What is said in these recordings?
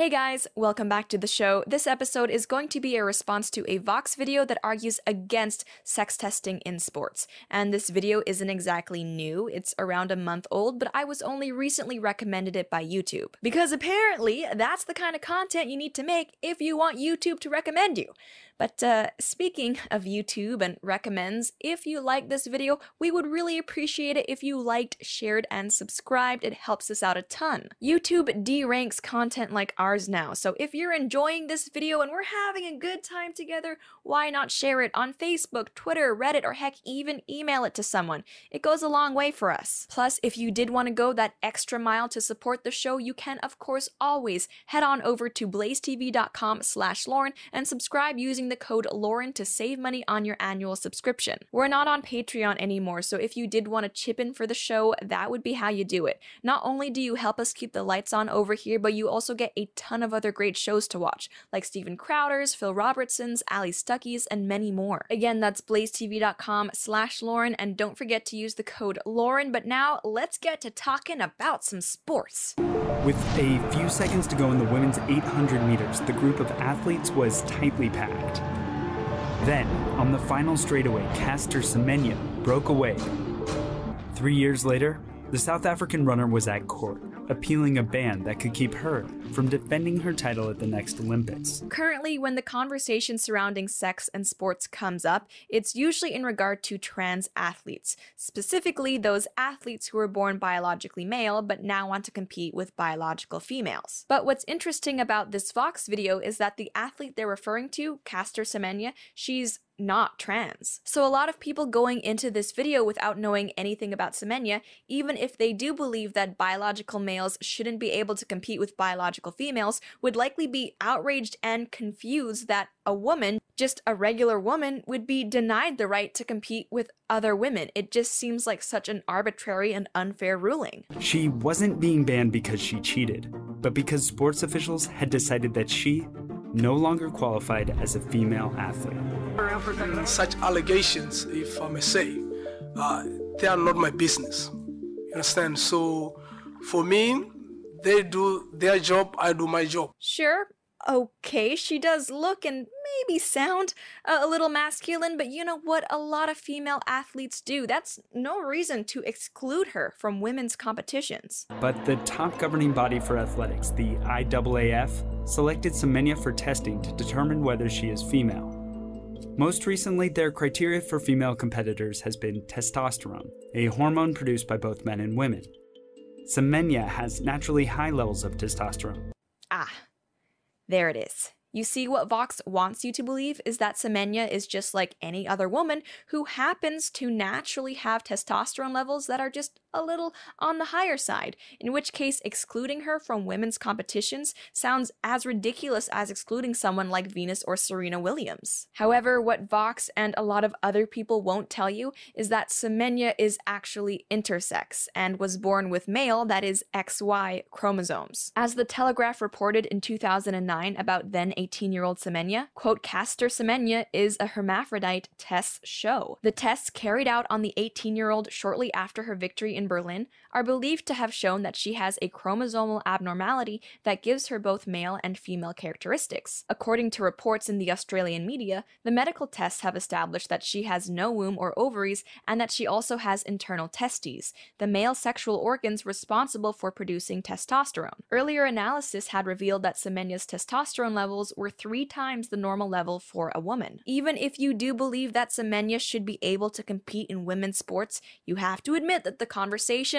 Hey guys, welcome back to the show. This episode is going to be a response to a Vox video that argues against sex testing in sports. And this video isn't exactly new, it's around a month old, but I was only recently recommended it by YouTube. Because apparently, that's the kind of content you need to make if you want YouTube to recommend you. But uh, speaking of YouTube and recommends, if you like this video, we would really appreciate it if you liked, shared, and subscribed. It helps us out a ton. YouTube de-ranks content like ours now, so if you're enjoying this video and we're having a good time together, why not share it on Facebook, Twitter, Reddit, or heck, even email it to someone? It goes a long way for us. Plus, if you did want to go that extra mile to support the show, you can, of course, always head on over to blazetv.com slash Lauren and subscribe using the code Lauren to save money on your annual subscription. We're not on Patreon anymore, so if you did want to chip in for the show, that would be how you do it. Not only do you help us keep the lights on over here, but you also get a ton of other great shows to watch, like Steven Crowder's, Phil Robertson's, Allie Stuckey's, and many more. Again, that's blazetv.com slash Lauren, and don't forget to use the code Lauren. But now, let's get to talking about some sports. With a few seconds to go in the women's 800 meters, the group of athletes was tightly packed. Then, on the final straightaway, Caster Semenya broke away. Three years later, the South African runner was at court, appealing a ban that could keep her from defending her title at the next Olympics. Currently, when the conversation surrounding sex and sports comes up, it's usually in regard to trans athletes, specifically those athletes who were born biologically male but now want to compete with biological females. But what's interesting about this Vox video is that the athlete they're referring to, Caster Semenya, she's not trans. So a lot of people going into this video without knowing anything about Semenya, even if they do believe that biological males shouldn't be able to compete with biological females, would likely be outraged and confused that a woman, just a regular woman, would be denied the right to compete with other women. It just seems like such an arbitrary and unfair ruling. She wasn't being banned because she cheated, but because sports officials had decided that she no longer qualified as a female athlete. Such allegations, if I may say, uh, they are not my business. You understand? So, for me, they do their job, I do my job. Sure, okay, she does look and maybe sound a little masculine, but you know what a lot of female athletes do. That's no reason to exclude her from women's competitions. But the top governing body for athletics, the IAAF, selected Semenya for testing to determine whether she is female. Most recently, their criteria for female competitors has been testosterone, a hormone produced by both men and women. Semenya has naturally high levels of testosterone. Ah, there it is. You see, what Vox wants you to believe is that Semenya is just like any other woman who happens to naturally have testosterone levels that are just a little on the higher side, in which case excluding her from women's competitions sounds as ridiculous as excluding someone like Venus or Serena Williams. However, what Vox and a lot of other people won't tell you is that Semenya is actually intersex and was born with male, that is XY chromosomes. As the Telegraph reported in 2009 about then 18 year old Semenya, quote, Caster Semenya is a hermaphrodite tests show. The tests carried out on the 18 year old shortly after her victory in Berlin are believed to have shown that she has a chromosomal abnormality that gives her both male and female characteristics. According to reports in the Australian media, the medical tests have established that she has no womb or ovaries and that she also has internal testes, the male sexual organs responsible for producing testosterone. Earlier analysis had revealed that Semenya's testosterone levels were three times the normal level for a woman. Even if you do believe that Semenya should be able to compete in women's sports, you have to admit that the conversation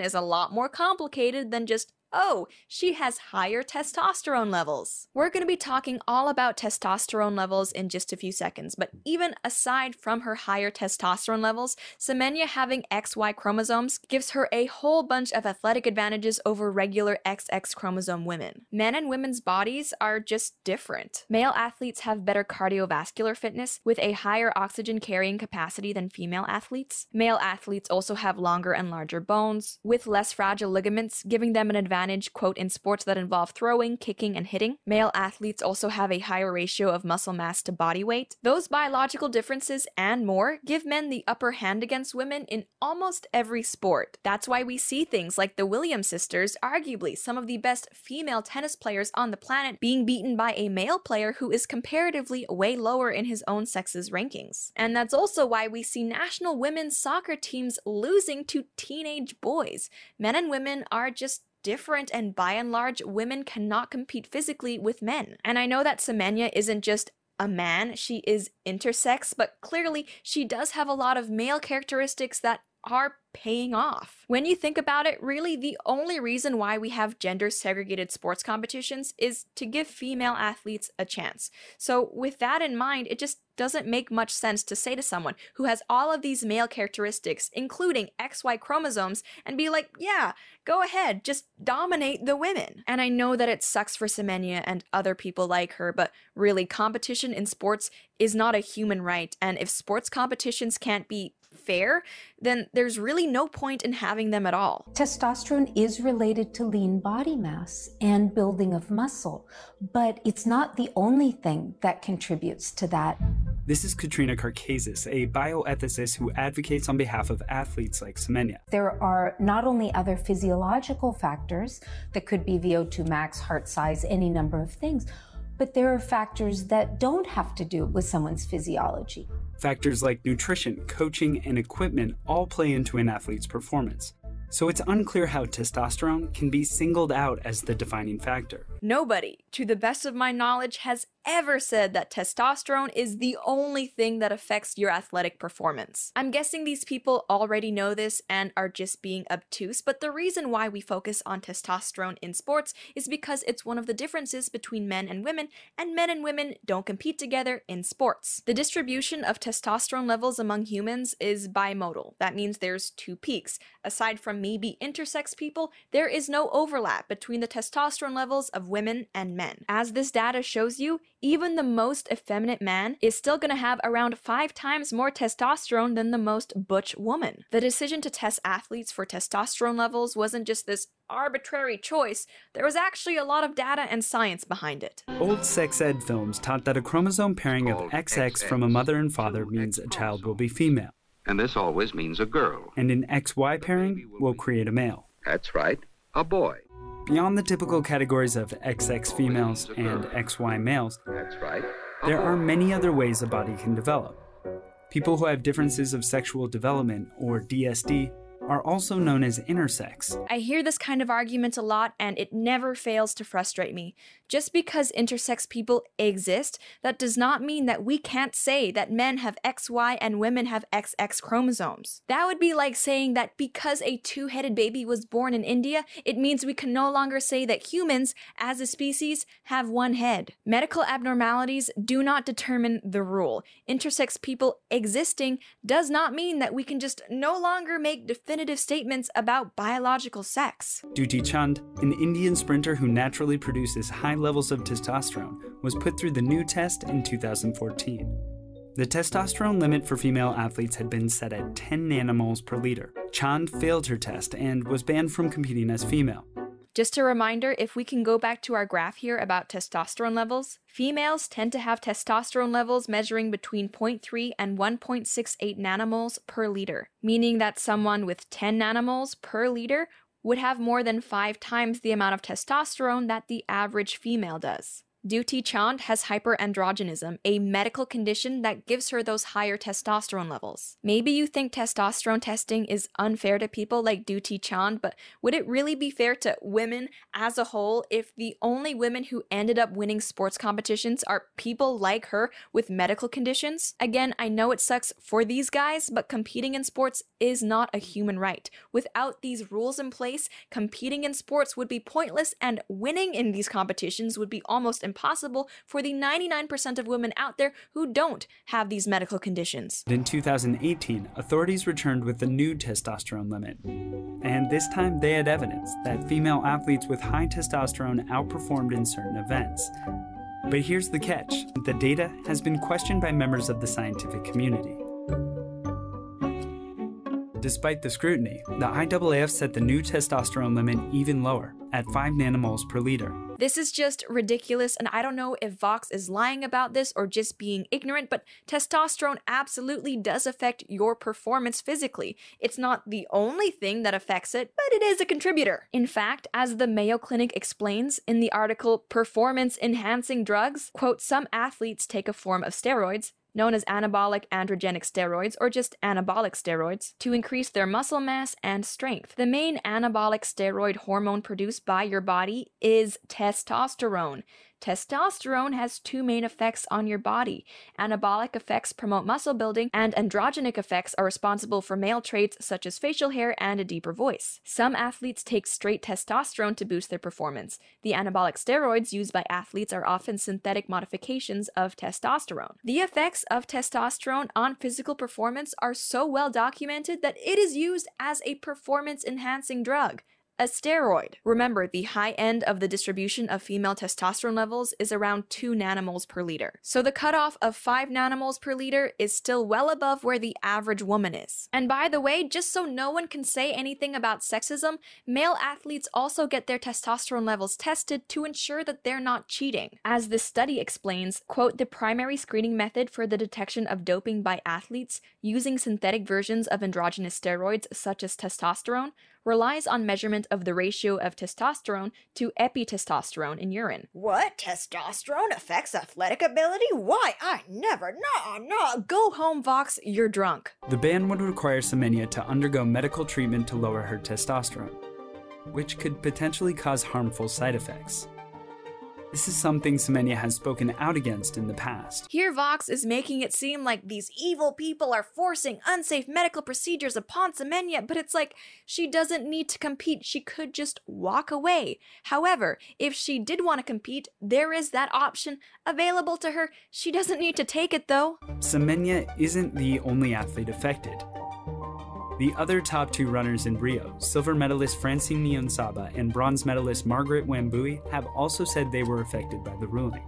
is a lot more complicated than just oh, she has higher testosterone levels. We're going to be talking all about testosterone levels in just a few seconds, but even aside from her higher testosterone levels, Semenya having XY chromosomes gives her a whole bunch of athletic advantages over regular XX chromosome women. Men and women's bodies are just different. Male athletes have better cardiovascular fitness with a higher oxygen carrying capacity than female athletes. Male athletes also have longer and larger bones with less fragile ligaments, giving them an advantage advantage, quote, in sports that involve throwing, kicking, and hitting. Male athletes also have a higher ratio of muscle mass to body weight. Those biological differences and more give men the upper hand against women in almost every sport. That's why we see things like the Williams sisters, arguably some of the best female tennis players on the planet, being beaten by a male player who is comparatively way lower in his own sex's rankings. And that's also why we see national women's soccer teams losing to teenage boys. Men and women are just different, and by and large, women cannot compete physically with men. And I know that Semenya isn't just a man, she is intersex, but clearly she does have a lot of male characteristics that are paying off. When you think about it, really the only reason why we have gender segregated sports competitions is to give female athletes a chance. So, with that in mind, it just doesn't make much sense to say to someone who has all of these male characteristics, including XY chromosomes, and be like, yeah, go ahead, just dominate the women. And I know that it sucks for Semenya and other people like her, but really, competition in sports is not a human right. And if sports competitions can't be fair, then there's really no point in having them at all. Testosterone is related to lean body mass and building of muscle, but it's not the only thing that contributes to that. This is Katrina Karkazis, a bioethicist who advocates on behalf of athletes like Semenya. There are not only other physiological factors that could be VO2 max, heart size, any number of things, but there are factors that don't have to do with someone's physiology. Factors like nutrition, coaching, and equipment all play into an athlete's performance. So it's unclear how testosterone can be singled out as the defining factor. Nobody, to the best of my knowledge, has ever said that testosterone is the only thing that affects your athletic performance. I'm guessing these people already know this and are just being obtuse, but the reason why we focus on testosterone in sports is because it's one of the differences between men and women, and men and women don't compete together in sports. The distribution of testosterone levels among humans is bimodal. That means there's two peaks. Aside from maybe intersex people, there is no overlap between the testosterone levels of women and men. As this data shows you, even the most effeminate man is still gonna have around five times more testosterone than the most butch woman. The decision to test athletes for testosterone levels wasn't just this arbitrary choice, there was actually a lot of data and science behind it. Old sex ed films taught that a chromosome pairing of XX from a mother and father means a child will be female. And this always means a girl. And an XY pairing will create a male. That's right, a boy. Beyond the typical categories of XX females and XY males, That's right. there are many other ways a body can develop. People who have differences of sexual development, or DSD, are also known as intersex. I hear this kind of argument a lot, and it never fails to frustrate me. Just because intersex people exist, that does not mean that we can't say that men have XY and women have XX chromosomes. That would be like saying that because a two headed baby was born in India, it means we can no longer say that humans, as a species, have one head. Medical abnormalities do not determine the rule. Intersex people existing does not mean that we can just no longer make definitive statements about biological sex. Dutee Chand, an Indian sprinter who naturally produces high levels of testosterone, was put through the new test in 2014. The testosterone limit for female athletes had been set at 10 nanomoles per liter. Chand failed her test and was banned from competing as female. Just a reminder if we can go back to our graph here about testosterone levels, females tend to have testosterone levels measuring between 0.3 and 1.68 nanomoles per liter, meaning that someone with 10 nanomoles per liter would have more than five times the amount of testosterone that the average female does. Dutee Chand has hyperandrogenism, a medical condition that gives her those higher testosterone levels. Maybe you think testosterone testing is unfair to people like Dutee Chand, but would it really be fair to women as a whole if the only women who ended up winning sports competitions are people like her with medical conditions? Again, I know it sucks for these guys, but competing in sports is not a human right. Without these rules in place, competing in sports would be pointless and winning in these competitions would be almost impossible for the 99% of women out there who don't have these medical conditions. In 2018, authorities returned with the new testosterone limit. And this time they had evidence that female athletes with high testosterone outperformed in certain events. But here's the catch the data has been questioned by members of the scientific community. Despite the scrutiny, the IAAF set the new testosterone limit even lower at 5 nanomoles per liter. This is just ridiculous, and I don't know if Vox is lying about this or just being ignorant, but testosterone absolutely does affect your performance physically. It's not the only thing that affects it, but it is a contributor. In fact, as the Mayo Clinic explains in the article Performance Enhancing Drugs, quote, some athletes take a form of steroids known as anabolic androgenic steroids or just anabolic steroids, to increase their muscle mass and strength. The main anabolic steroid hormone produced by your body is testosterone. Testosterone has two main effects on your body. Anabolic effects promote muscle building, and androgenic effects are responsible for male traits such as facial hair and a deeper voice. Some athletes take straight testosterone to boost their performance. The anabolic steroids used by athletes are often synthetic modifications of testosterone. The effects of testosterone on physical performance are so well documented that it is used as a performance enhancing drug a steroid. Remember, the high end of the distribution of female testosterone levels is around 2 nanomoles per liter. So the cutoff of 5 nanomoles per liter is still well above where the average woman is. And by the way, just so no one can say anything about sexism, male athletes also get their testosterone levels tested to ensure that they're not cheating. As this study explains, quote, the primary screening method for the detection of doping by athletes using synthetic versions of androgynous steroids such as testosterone relies on measurement of the ratio of testosterone to epitestosterone in urine. What? Testosterone affects athletic ability? Why? I never. No, no. Go home, Vox, you're drunk. The ban would require Semenya to undergo medical treatment to lower her testosterone, which could potentially cause harmful side effects. This is something Semenya has spoken out against in the past. Here, Vox is making it seem like these evil people are forcing unsafe medical procedures upon Semenya, but it's like she doesn't need to compete. She could just walk away. However, if she did want to compete, there is that option available to her. She doesn't need to take it though. Semenya isn't the only athlete affected. The other top two runners in Rio, silver medalist Francine Niyonsaba and bronze medalist Margaret Wambui, have also said they were affected by the ruling.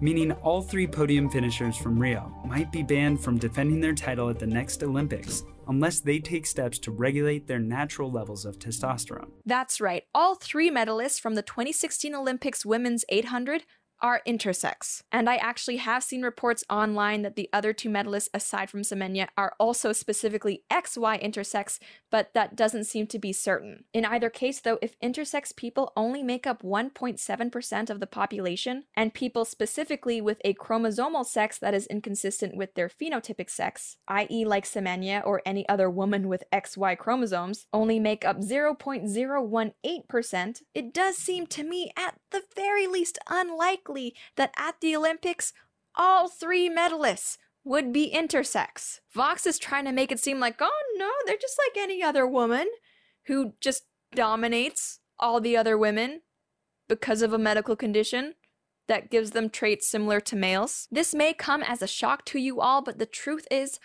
Meaning all three podium finishers from Rio might be banned from defending their title at the next Olympics unless they take steps to regulate their natural levels of testosterone. That's right. All three medalists from the 2016 Olympics women's 800 are intersex. And I actually have seen reports online that the other two medalists, aside from Semenya, are also specifically XY intersex, but that doesn't seem to be certain. In either case, though, if intersex people only make up 1.7% of the population, and people specifically with a chromosomal sex that is inconsistent with their phenotypic sex, i.e., like Semenya or any other woman with XY chromosomes, only make up 0.018%, it does seem to me at the very least unlikely likely that at the Olympics, all three medalists would be intersex. Vox is trying to make it seem like, oh no, they're just like any other woman who just dominates all the other women because of a medical condition that gives them traits similar to males. This may come as a shock to you all, but the truth is,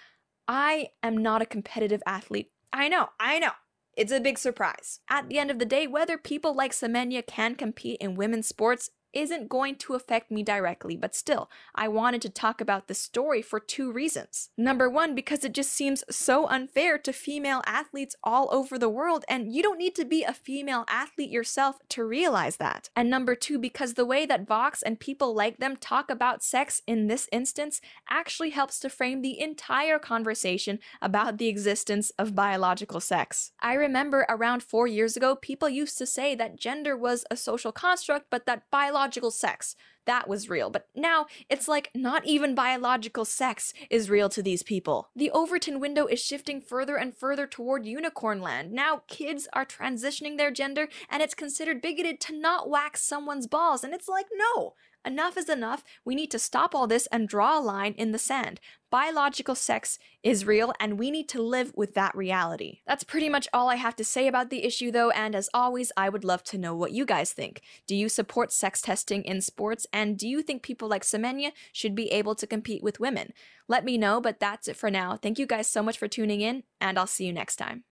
I am not a competitive athlete. I know, I know. It's a big surprise. At the end of the day, whether people like Semenya can compete in women's sports isn't going to affect me directly, but still, I wanted to talk about this story for two reasons. Number one, because it just seems so unfair to female athletes all over the world, and you don't need to be a female athlete yourself to realize that. And number two, because the way that Vox and people like them talk about sex in this instance actually helps to frame the entire conversation about the existence of biological sex. I remember around four years ago, people used to say that gender was a social construct, but that biological biological sex. That was real. But now it's like not even biological sex is real to these people. The Overton window is shifting further and further toward unicorn land. Now kids are transitioning their gender and it's considered bigoted to not wax someone's balls. And it's like, no, enough is enough. We need to stop all this and draw a line in the sand. Biological sex is real, and we need to live with that reality. That's pretty much all I have to say about the issue, though, and as always, I would love to know what you guys think. Do you support sex testing in sports, and do you think people like Semenya should be able to compete with women? Let me know, but that's it for now. Thank you guys so much for tuning in, and I'll see you next time.